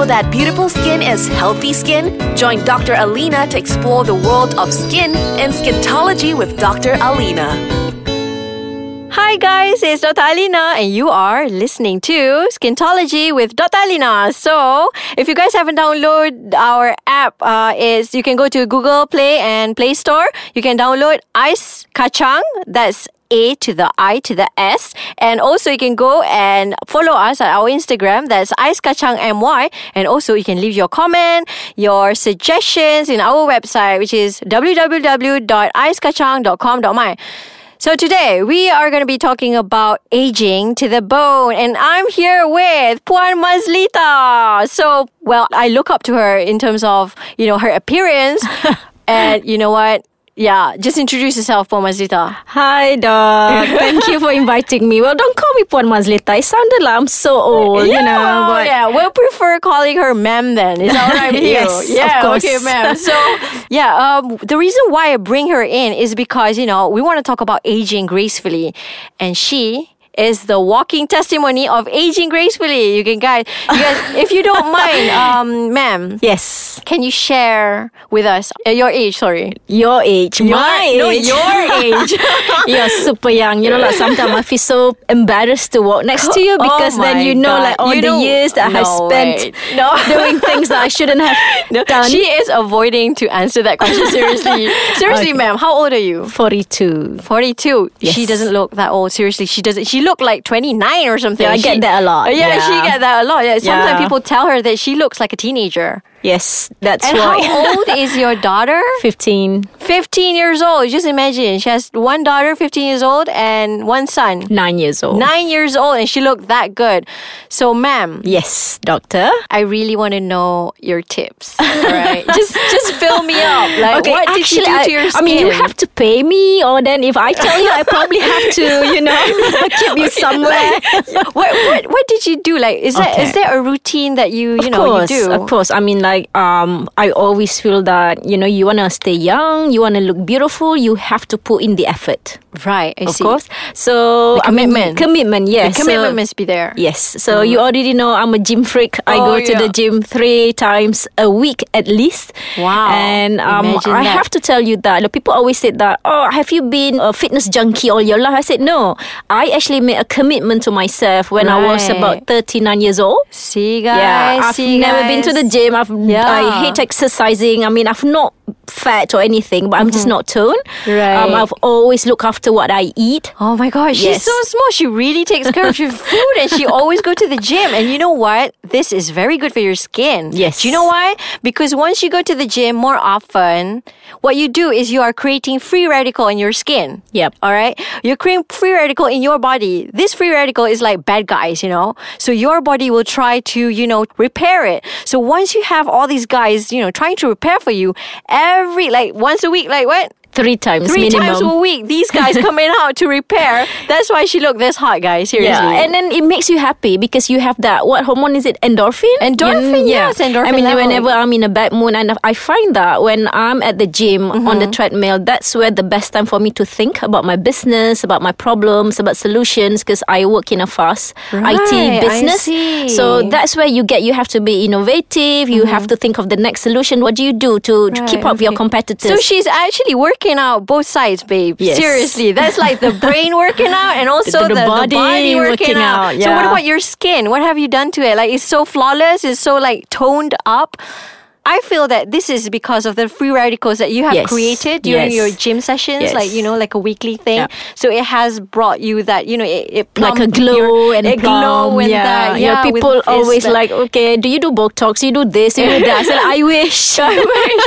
know that beautiful skin is healthy skin? Join Dr. Alina to explore the world of skin and Skintology with Dr. Alina. Hi guys, it's Dr. Alina and you are listening to Skintology with Dr. Alina. So, if you guys haven't downloaded our app, uh, is you can go to Google Play and Play Store. You can download Ice Kachang. That's a to the I to the S. And also you can go and follow us at our Instagram. That's Ice Kachang MY. And also you can leave your comment, your suggestions in our website, which is www.icekachang.com.my. So today we are going to be talking about aging to the bone and I'm here with Puan Mazlita. So, well, I look up to her in terms of, you know, her appearance and you know what? Yeah, just introduce yourself, Puan Mazlita. Hi, Doc. Thank you for inviting me. Well, don't call me Puan Mazlita. It sounded like I'm so old, yeah, you know. But yeah, we'll prefer calling her ma'am then. Is that all right with you? Yes, of yeah, course. okay, ma'am. So, yeah, um, the reason why I bring her in is because, you know, we want to talk about aging gracefully. And she is the walking testimony of aging gracefully. You can guys, you guys if you don't mind, um, ma'am, yes, can you share with us uh, your age? Sorry, your age, my age. no, your age. You're super young. You know, like sometimes I feel so embarrassed to walk next to you Oh because my then you know, God. like all You the know- years that I have spent. No. doing things that I shouldn't have No, done. She is avoiding to answer that question. Seriously, seriously, Okay. ma'am. How old are you? 42. 42. Yes. She doesn't look that old. Seriously, she doesn't. She looked like 29 or something. Yeah, I She- get that a lot. Yeah, she get that a lot. Yeah, sometimes Yeah. people tell her that she looks like a teenager. Yes, that's And why. how old is your daughter? 15, 15 years old. Just imagine. She has one daughter, 15 years old, and one son. 9 years old. Nine years old, and she looked that good. So, ma'am, Yes, doctor. I really want to know your tips. All right, just just fill me up. Like, what did you do to your skin? I mean, you have to pay me, or then if I tell you, I probably have to, you know, keep you somewhere. what, what what did you do? Like, is that is there a routine that you you of know course, you do? of course. I mean, like, um, I always feel that you know, you wanna stay young, you wanna look beautiful, you have to put in the effort, Right, I of see. course. So The I mean, commitment. commitment, The yes. commitment so, must be there. Yes. So you already know I'm a gym freak. I Oh, go to the gym three times a week at least. Wow. And um, I that. have to tell you that like, people always say that, oh, have you been a fitness junkie all your life? I said, no. I actually made a commitment to myself when I was about 39 years old. See, guys. Yeah, I've never been to the gym. I've Yeah. I hate exercising. I mean, I've not fat or anything, but I'm just not toned. Mm-hmm. Right. Um, I've always looked after what I eat. Oh my gosh, she's Yes. so small. She really takes care of her food and she always go to the gym. And you know what? This is very good for your skin. Yes. Do you know why? Because once you go to the gym more often, what you do is you are creating free radical in your skin. Yep. All right. You're creating free radical in your body. This free radical is like bad guys, you know? So your body will try to, you know, repair it. So once you have all these guys, you know, trying to repair for you every, like once a week, like what? Three times Three minimum. times a week, these guys coming out to repair. That's why she looked this hot, guys. Seriously. Yeah, and then it makes you happy because you have that what hormone is it? Endorphin. Endorphin, yes, endorphin I mean, level. whenever I'm in a bad mood, and I find that when I'm at the gym on Mm-hmm. the treadmill, that's where the best time for me to think about my business, about my problems, about solutions. Because I work in a fast Right, IT business, see. so that's where you get. You have to be innovative. You have to think of the next solution. What do you do to, to keep Mm-hmm. Up with your competitors? so she's actually working out both sides, babe. Yes. Seriously, that's like the brain working out and also the, The the body body, working, working out. out, So what about your skin? What have you done to it? Like it's so flawless. It's so like toned up. I feel that this is because of the free radicals that you have Yes. created during Yes. your gym sessions, Yes. like you know, like a weekly thing. Yeah. So it has brought you that you know it, it like a glow your, and a glow and yeah. that. yeah, Yeah, people always that- like, okay, do you do Botox? You do this, you do that. I said, I wish. I wish.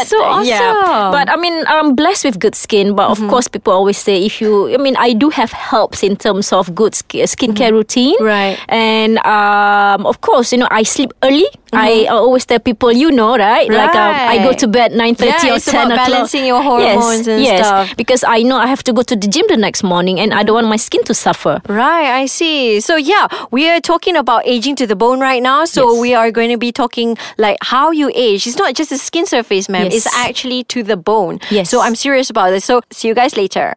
Is so awesome. Yeah, but I mean, I'm blessed with good skin. But Mm-hmm. of course, people always say if you, I mean, I do have helps in terms of good sk- skincare routine. Mm-hmm. Right. And um, of course, you know, I sleep early. I always tell people, you know, right? Like um, I go Mm-hmm. To bed nine thirty Yeah, or ten o'clock. balancing your hormones yes, and yes, stuff. Because I know I have to go to the gym the next morning, and I don't want my skin to suffer. Right, I see. So yeah, we are talking about aging to the bone right now. So Yes. we are going to be talking like how you age. It's not just the skin surface, ma'am. Yes. It's actually to the bone. Yes. So I'm serious about this. So see you guys later.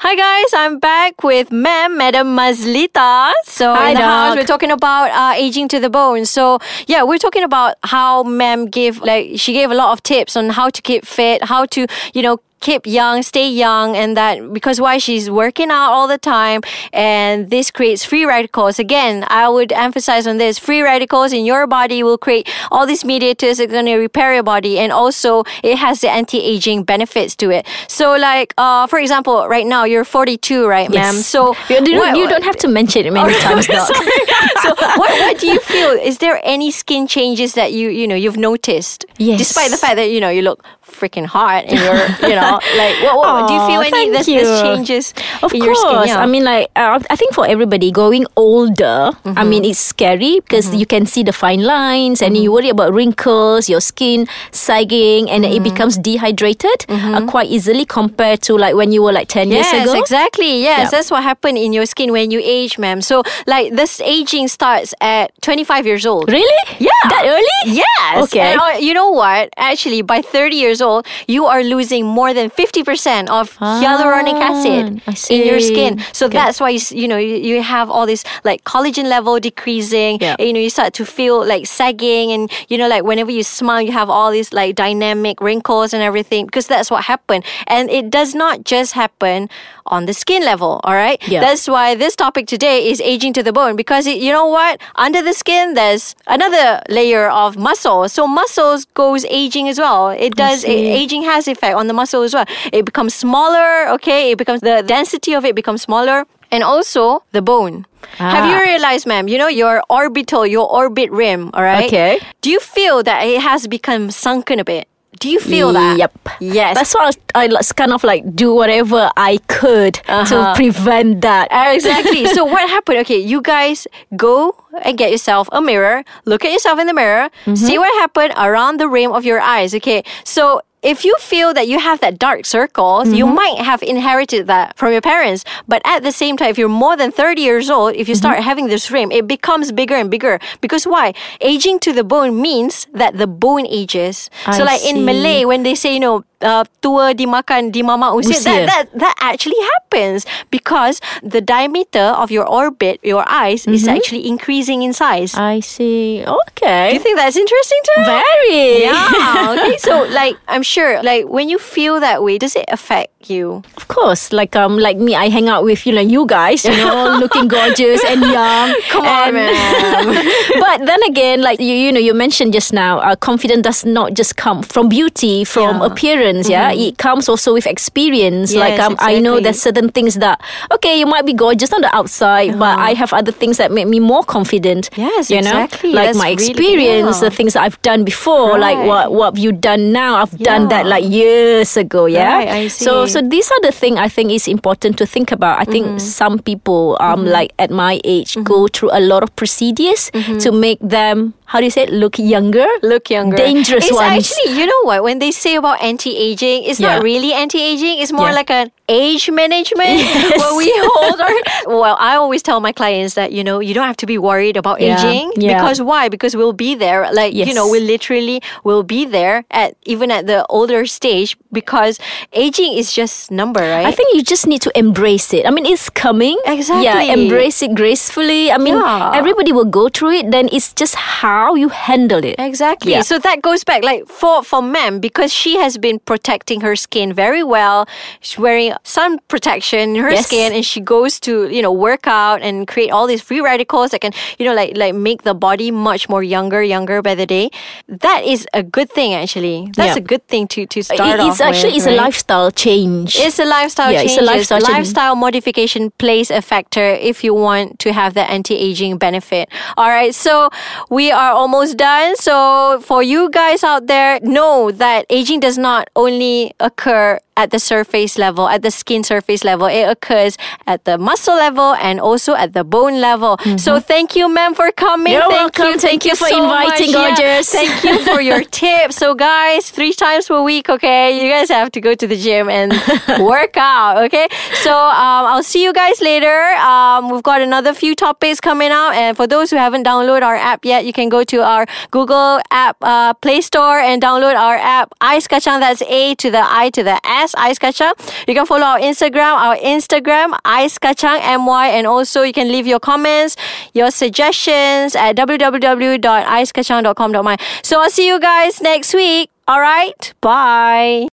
Hi guys, I'm back with Ma'am Madam Mazlita. So Hi, in the house, we're talking about uh, aging to the bone. So yeah, we're talking about how Ma'am gave like she gave a lot of tips on how to keep fit, how to you know keep young, stay young, and that because why she's working out all the time, and this creates free radicals. Again, I would emphasize on this: free radicals in your body will create all these mediators that are going to repair your body, and also it has the anti-aging benefits to it. So, like uh, for example, right now you're 42, right, ma'am? So you, you, what- don't, you don't have to mention it many times, Doc. so what, what do you feel? Is there any skin changes that you you know you've noticed? Yes. Despite the fact that you know you look freaking hot and you're you know like what, what do you feel any this, you. this changes Of in course. your skin? Yeah. I mean, like, uh, I think for everybody going older, I mean, it's scary because you can see the fine lines and you worry about wrinkles, your skin sagging, and it becomes dehydrated uh, quite easily compared to like when you were like 10 Yes, years ago. exactly. Yes, Yep. that's what happened in your skin when you age, ma'am. So, like, this aging starts at 25 years old. Really? Yeah. That early? Yes. Okay. And, uh, you know what? Actually, by 30 years old, you are losing more than 50% of hyaluronic ah, acid in your skin. So Okay. that's why you, you know you, you have all this like collagen level decreasing. Yeah. You know you start to feel like sagging and you know like whenever you smile you have all these like dynamic wrinkles and everything because that's what happened. And it does not just happen on the skin level, all right? Yeah. That's why this topic today is aging to the bone because it, you know what? Under the skin, there's another layer of muscle. So muscles goes aging as well. It does. A- aging has effect on the muscle as well. It becomes smaller. Okay, it becomes the density of it becomes smaller, and also the bone. Have you Ah. realized, ma'am? You know your orbital, your orbit rim. All right. Okay. Do you feel that it has become sunken a bit? Do you feel that? Yep. Yes. That's why I, was- I kind of like do whatever I could Uh-huh. to prevent that. Exactly. so what happened? Okay, you guys go and get yourself a mirror. Look at yourself in the mirror. See what happened around the rim of your eyes. Okay. So if you feel that you have that dark circles, you mm-hmm. might have inherited that from your parents. But at the same time, if you're more than 30 years old, if you mm-hmm. start having this rim, it becomes bigger and bigger. Because why? Aging to the bone means that the bone ages. so I like in. Malay, when they say, you know, uh, tua dimakan di mama usia, Usia. that, that that actually happens because the diameter of your orbit, your eyes, is actually increasing in size. I see. Okay. Do you think that's interesting too? Very. Yeah. okay. So, like, I'm sure, like, when you feel that way, does it affect you? Of course, like um, like me, I hang out with you know you guys, you know, looking gorgeous and young. Come on, man. but then again, like you, you know, you mentioned just now, uh, confidence does not just come from beauty, from Yeah. appearance. Yeah, it comes also with experience. like Yes, um, I know there's certain things that okay, you might be gorgeous on the outside, but I have other things that make me more confident. Uh-huh. Yes, you know, exactly. like That's my really- experience, yeah. the things that I've done before, like Right. what what have you done now? I've done that like years ago. Yeah, Right, I so see. so these are the thing I think is important to think about. I think Mm-hmm. some people um like at my age go through a lot of procedures Mm-hmm. to make them how do you say it look younger, Look younger. dangerous it's ones. actually, you know what? When they say about anti-aging, it's Yeah. not really anti-aging. It's more Yeah. like an age management where we hold our. Well, I always tell my clients that you know you don't have to be worried about Yeah. aging Yeah. because why? Because we'll be there. Like you know, we literally will be there at even at the older stage because aging is just number, right? I think you just need to embrace it. I mean, it's coming. Exactly. Yeah, embrace it gracefully. I mean, Yeah. everybody will go through it. Then it's just how you handle it. Exactly. Yeah. So that goes back, like for for Mem, because she has been protecting her skin very well. She's wearing sun protection in her Yes. skin, and she goes to you know work out and create all these free radicals that can you know like like make the body much more younger, younger by the day. That is a good thing, actually. That's Yeah. a good thing to to It- start it's off actually with, it's a lifestyle change. It's a lifestyle Yeah, change. it's a lifestyle. Lifestyle modification plays a factor if you want to have the anti-aging benefit. All right, so we are almost done. So for you guys out there, know that aging does not only occur at the surface level, at the skin surface level. It occurs at the muscle level and also at the bone level. So thank you, ma'am, for coming. Mm-hmm. You're thank welcome. You, Thank you for so inviting, much. Yeah. Thank you for your tips. So guys, three times per week, okay? You guys have to go to the gym and work out, okay? So um, I'll see you guys later. Um, we've got another few topics coming out, and for those who haven't downloaded our app yet, you can go to our Google app uh, Play Store and download our app Ice Kachang. That's A to the I to the S Ice Kachang. You can follow follow our Instagram, our Instagram, Ice Kacang MY, and also you can leave your comments, your suggestions at www.icekacang.com.my. So I'll see you guys next week. All right. Bye.